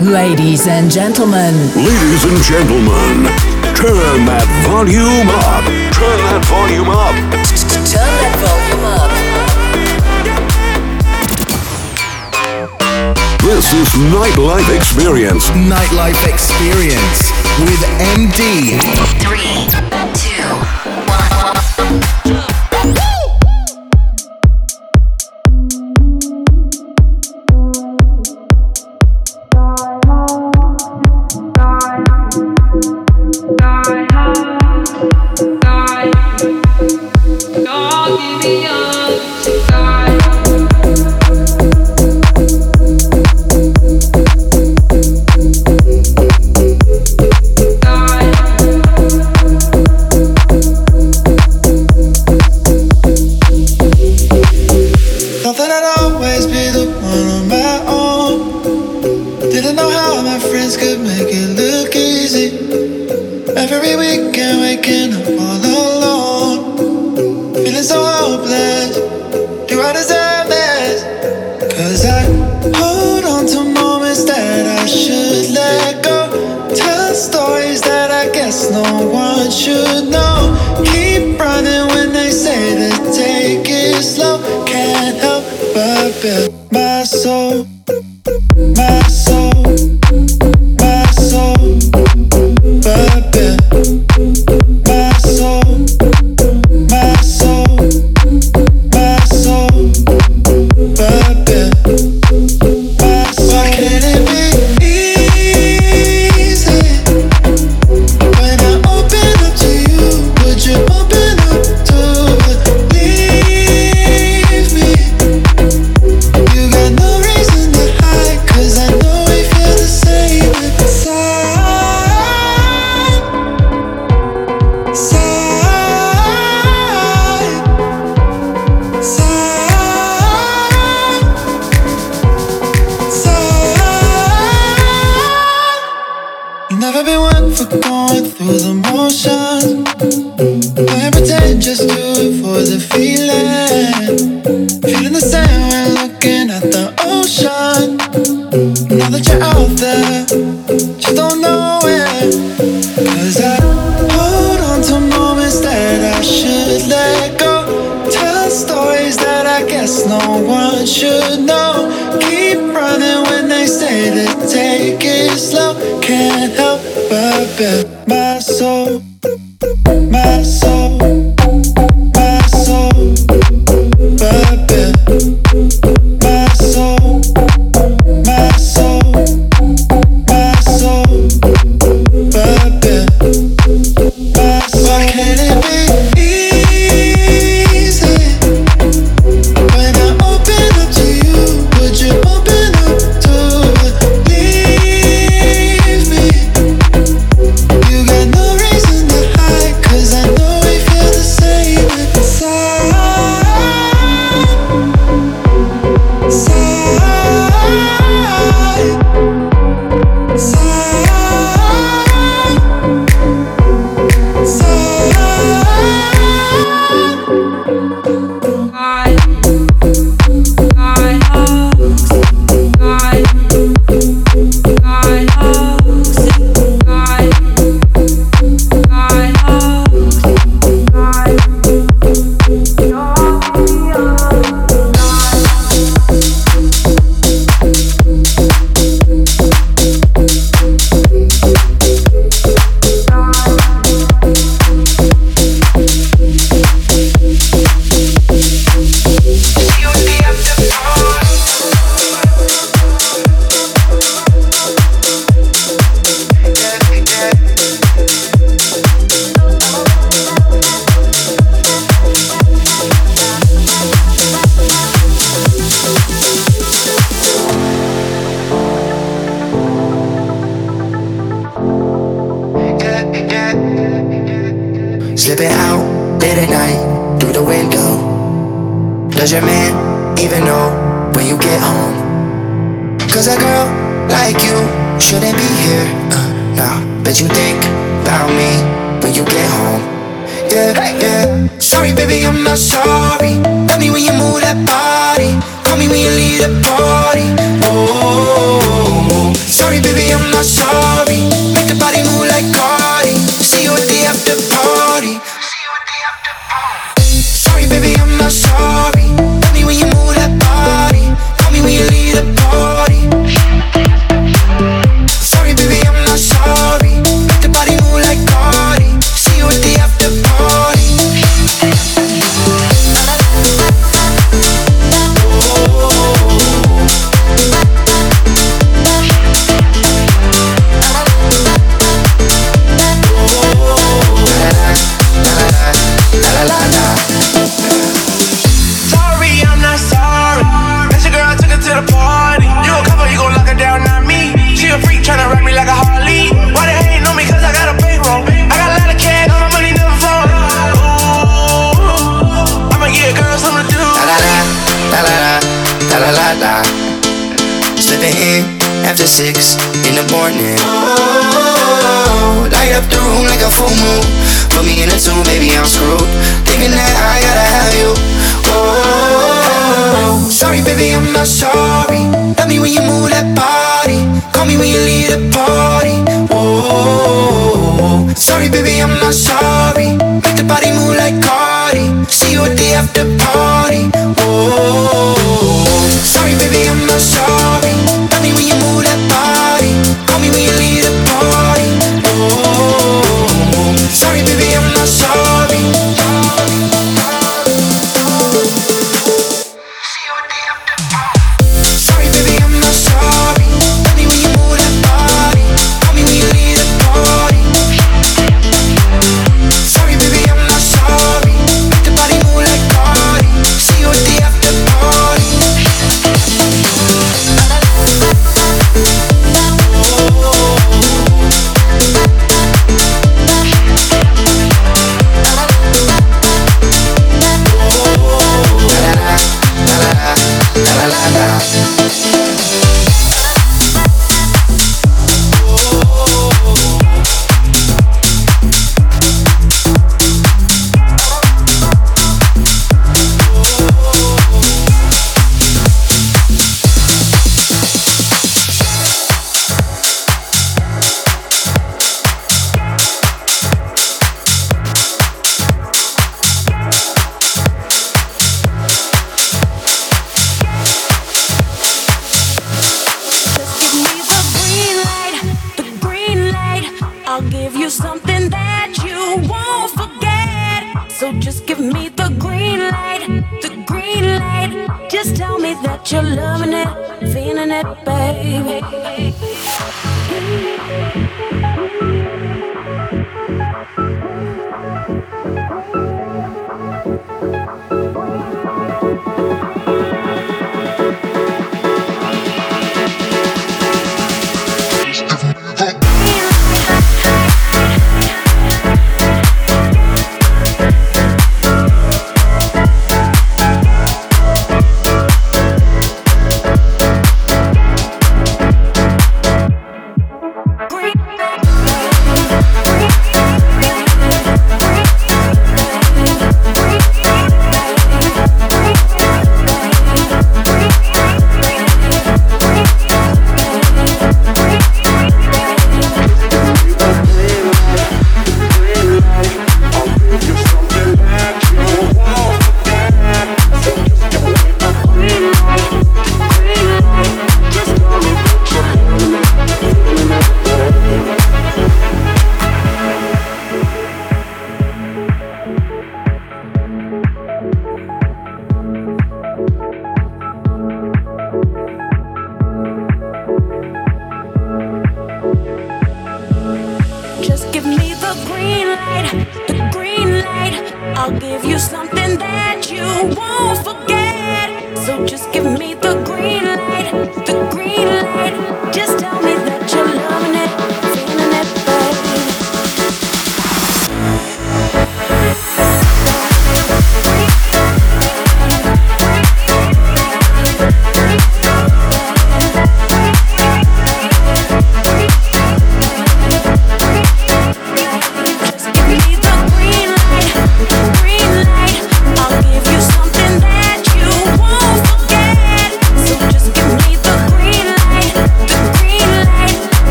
Ladies and gentlemen. Ladies and gentlemen. Turn that volume up. Turn that volume up. Turn that volume up. This is Nightlife Experience. Nightlife Experience with MD. Three,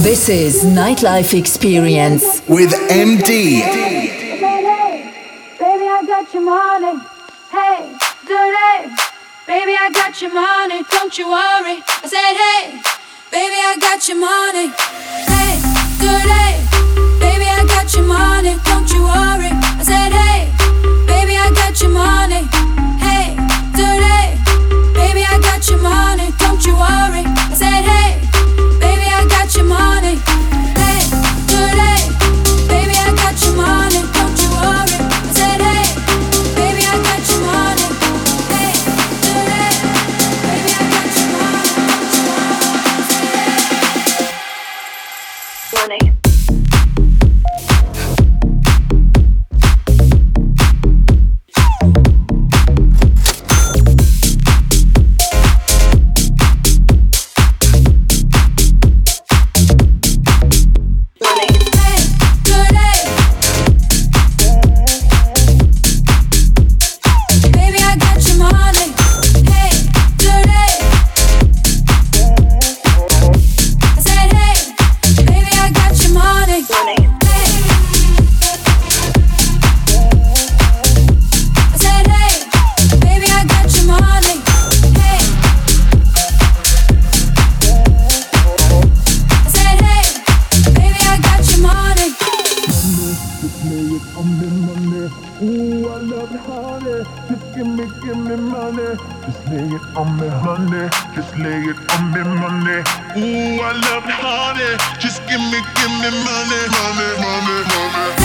This is Nightlife Experience with MD. Baby, I got your money. Hey, dirty. Baby, I got your money. Don't you worry. I said, hey, baby, I got your money. Hey, dirty. Baby, I got your money. Don't you worry. I said, hey, baby, I got your money. Hey, dirty. Baby, I got your money. Don't you worry. I said, hey. Just give me, give me money, money, money, money.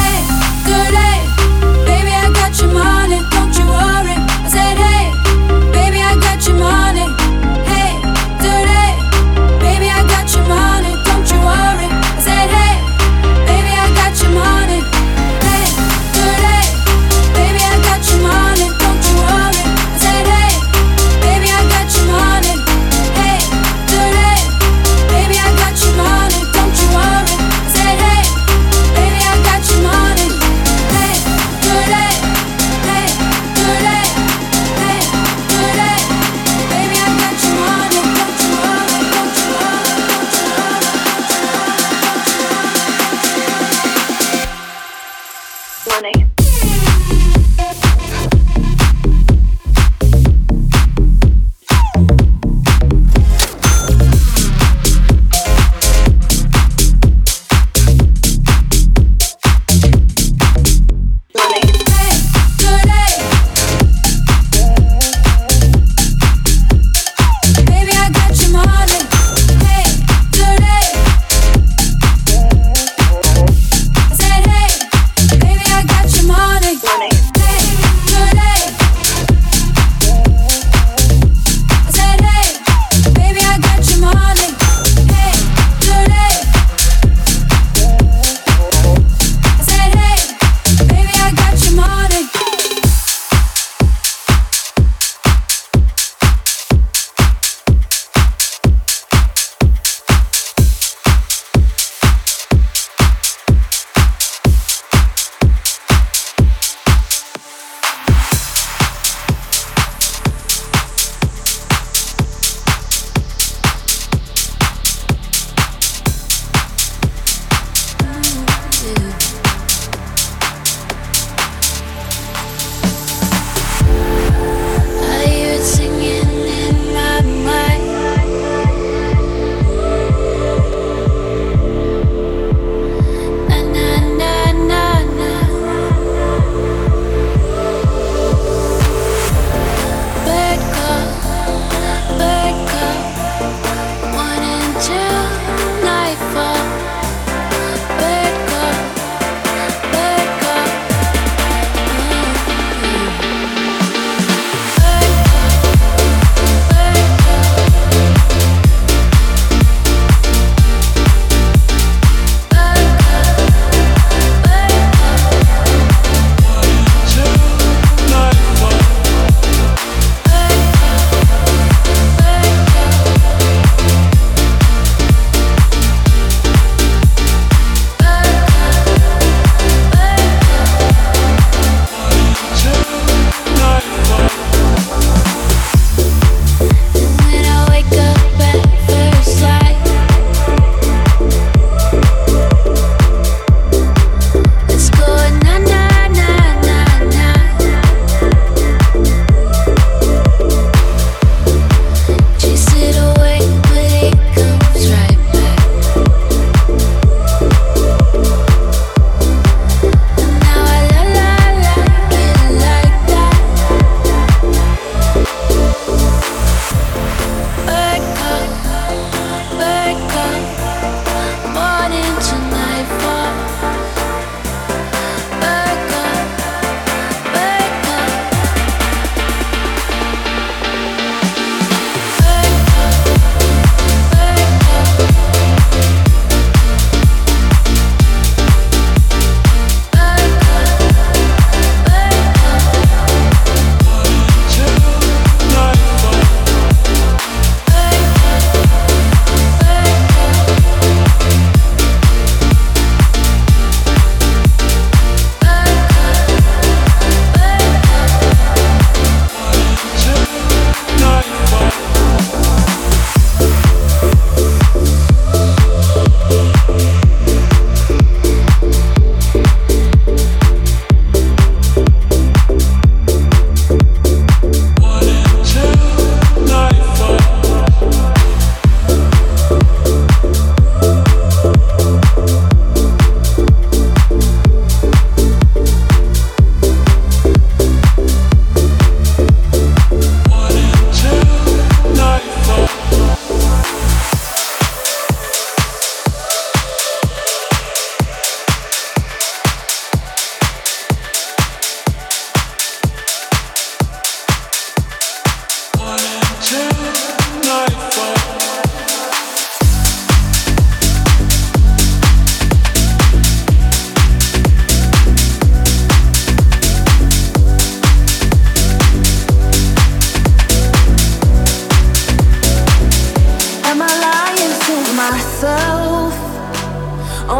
yourself.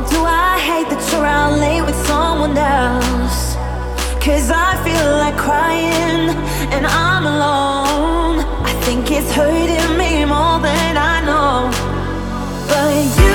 Do I hate that you're out late with someone else? Cause I feel like crying and I'm alone. I think it's hurting me more than I know. But you.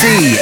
see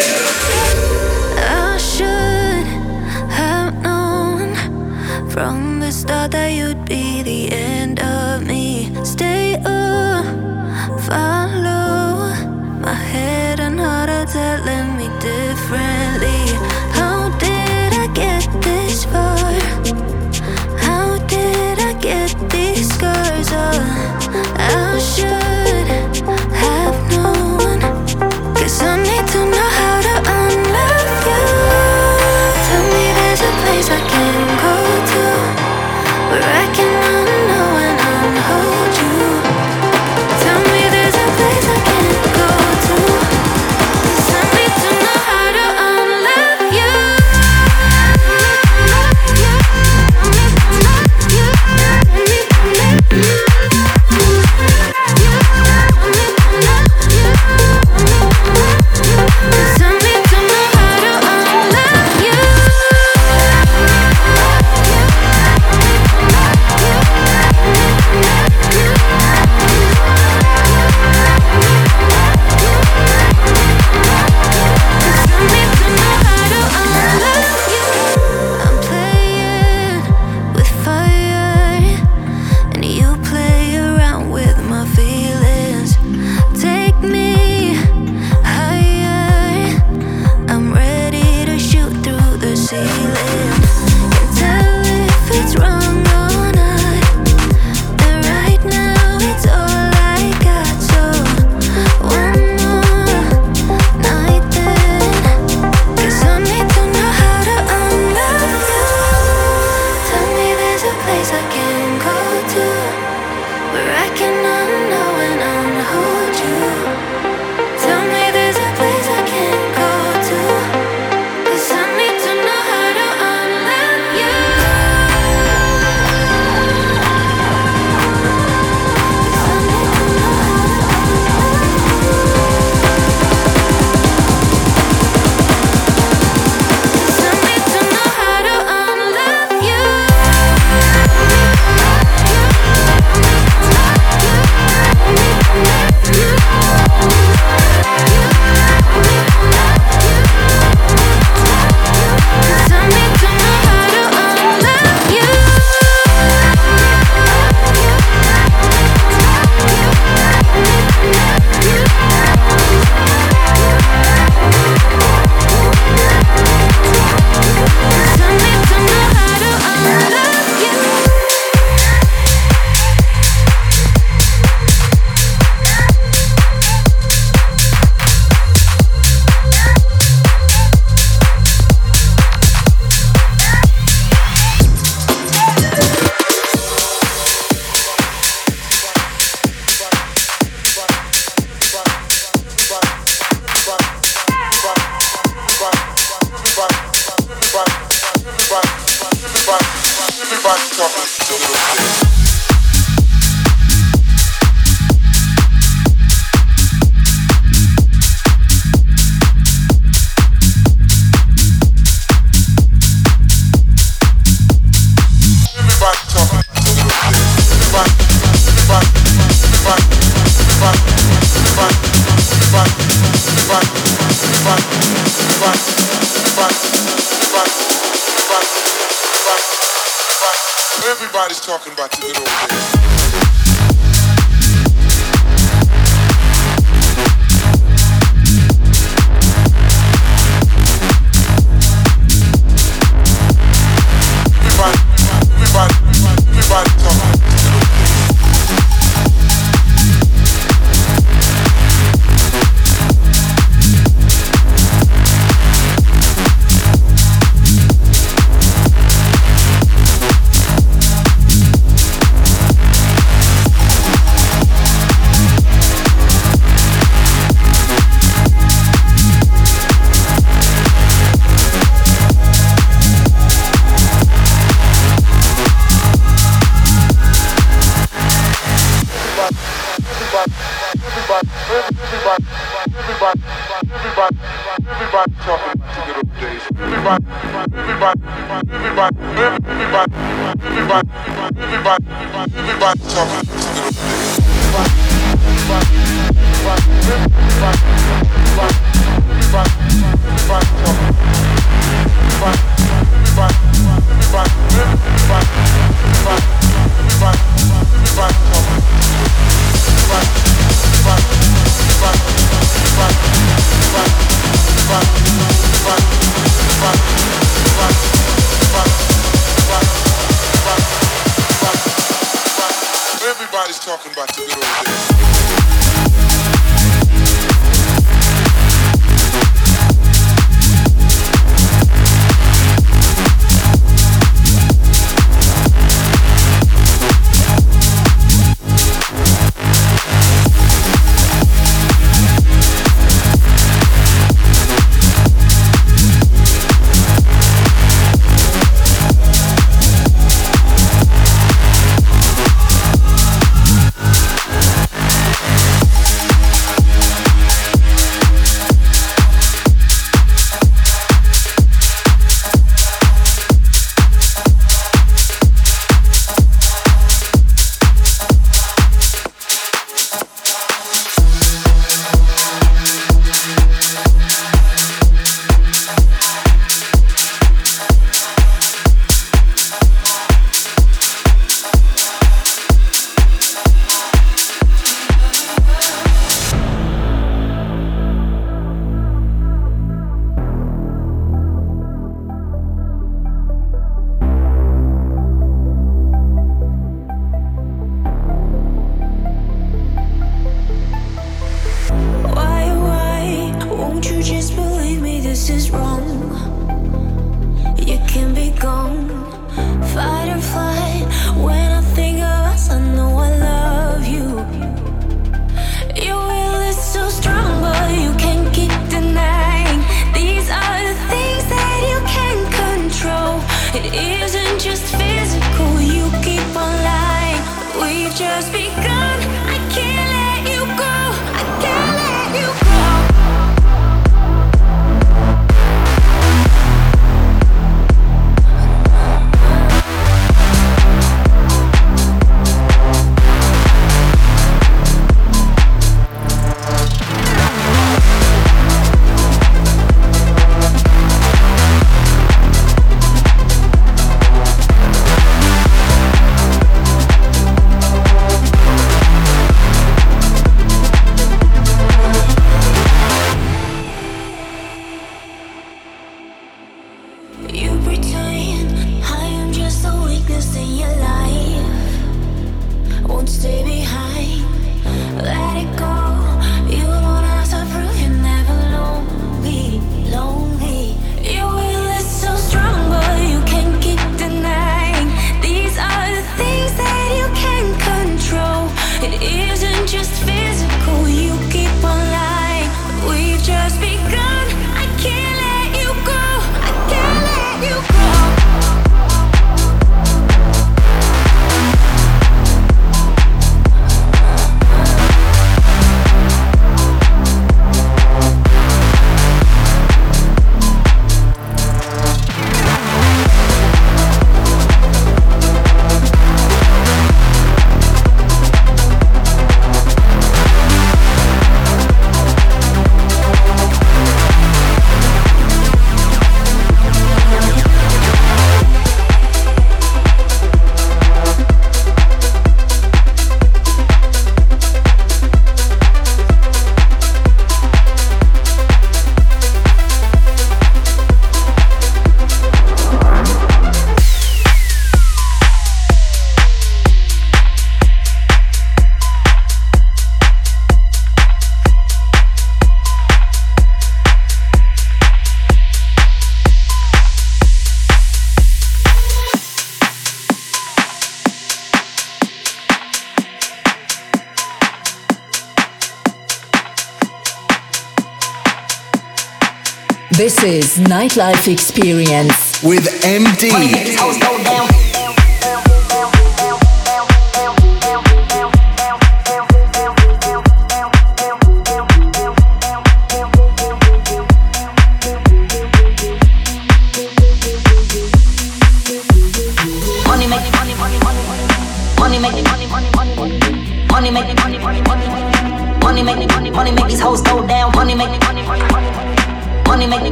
This is Nightlife Experience. with MD.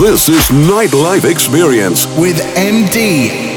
This is Nightlife Experience. with MD.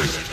Terminate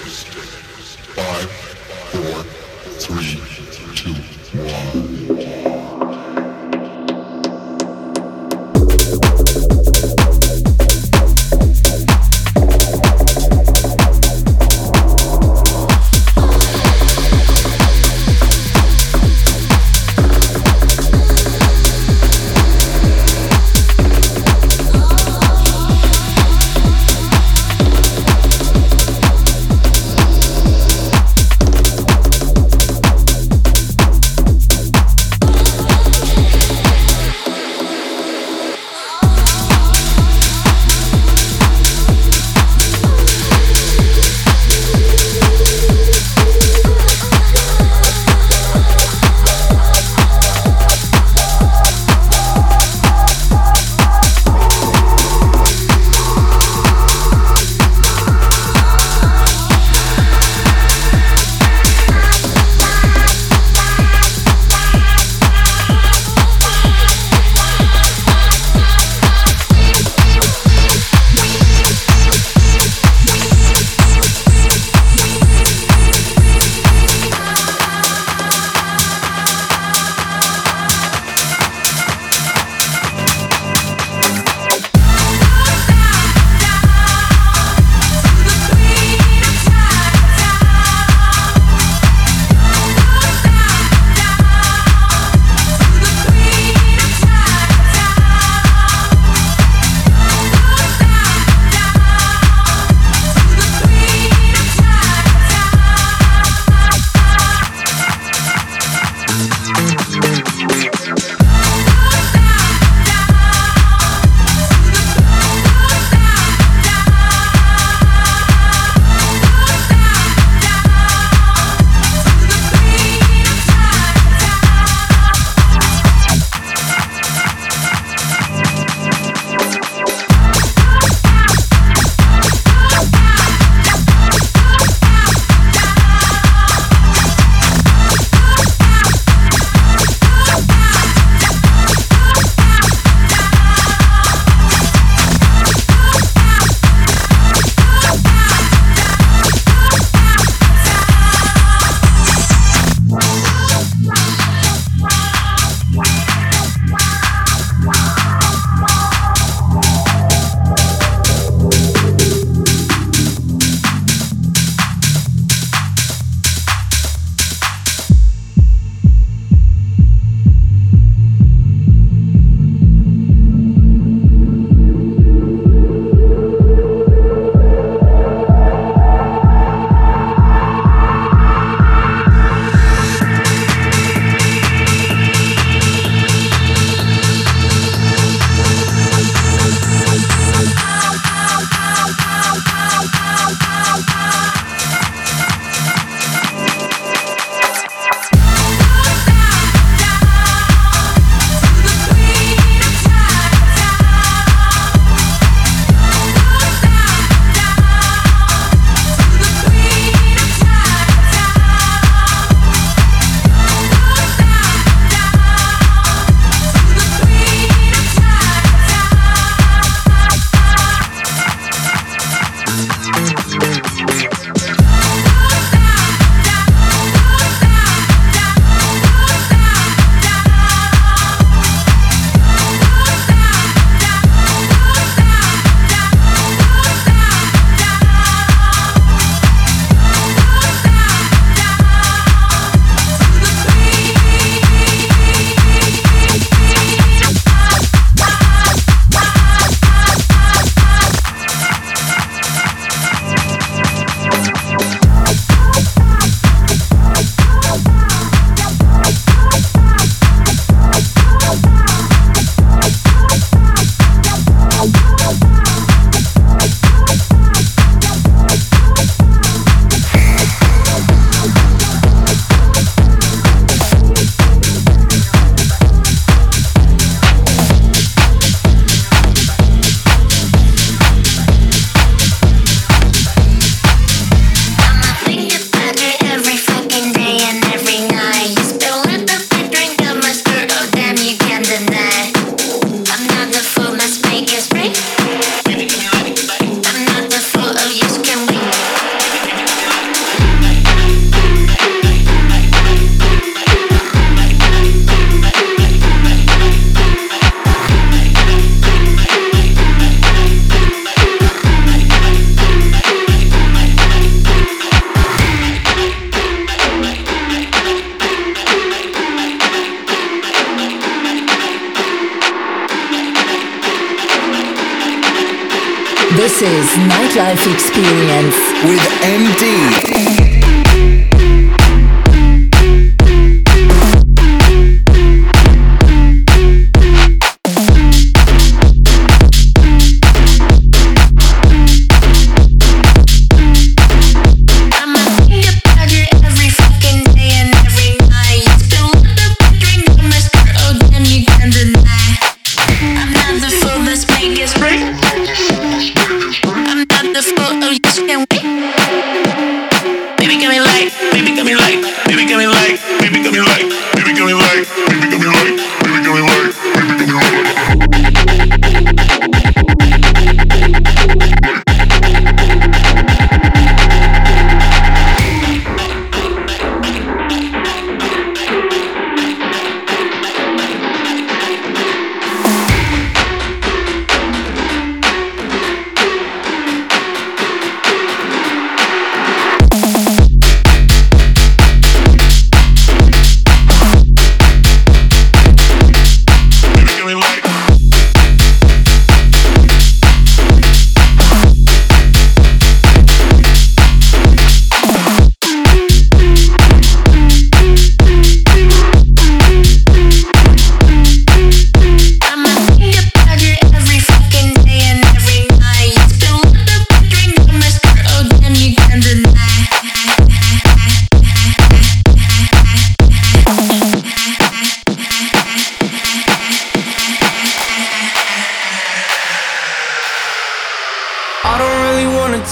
Nightlife Experience. with MD.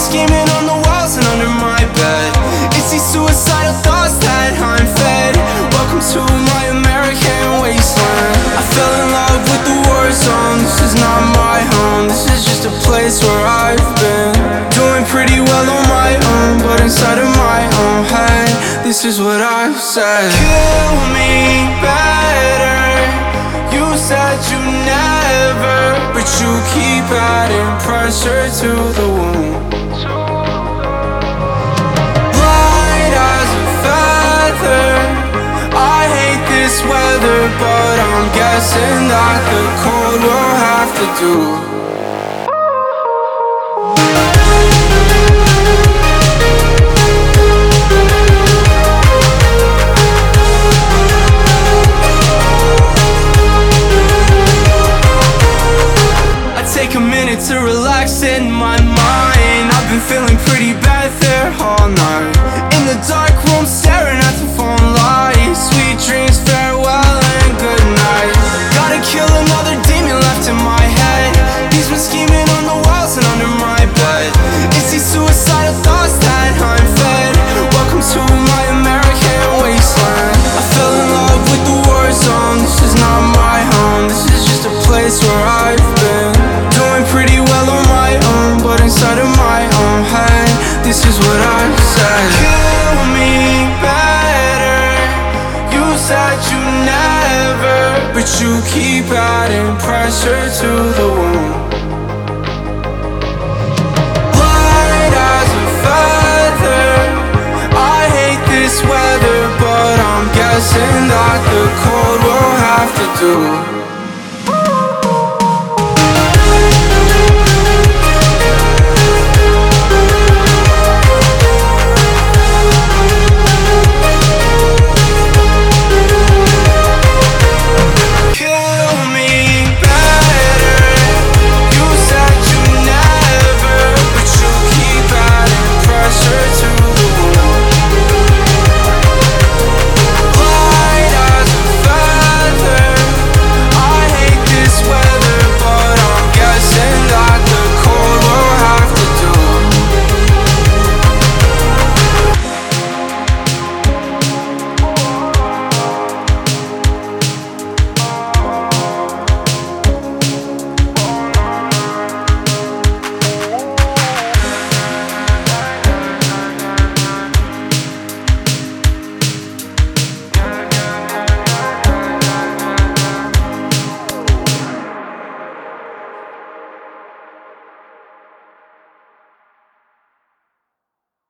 Scheming on the walls and under my bed. It's these suicidal thoughts that I'm fed. Welcome to my American wasteland. I fell in love with the war zone. This is not my home. This is just a place where I've been doing pretty well on my own, but inside of my own head, this is what I've said. Kill me better. You said you never, but you keep adding pressure to the wound. Feather. I hate this weather, but I'm guessing that the cold will have to do. I take a minute to relax in my mind. Been feeling pretty bad there all night. In the dark room, staring at the phone light Sweet dreams, farewell and good night. Gotta kill another demon pressure to the wound. Light as a feather. I hate this weather, but I'm guessing that the cold will have to do.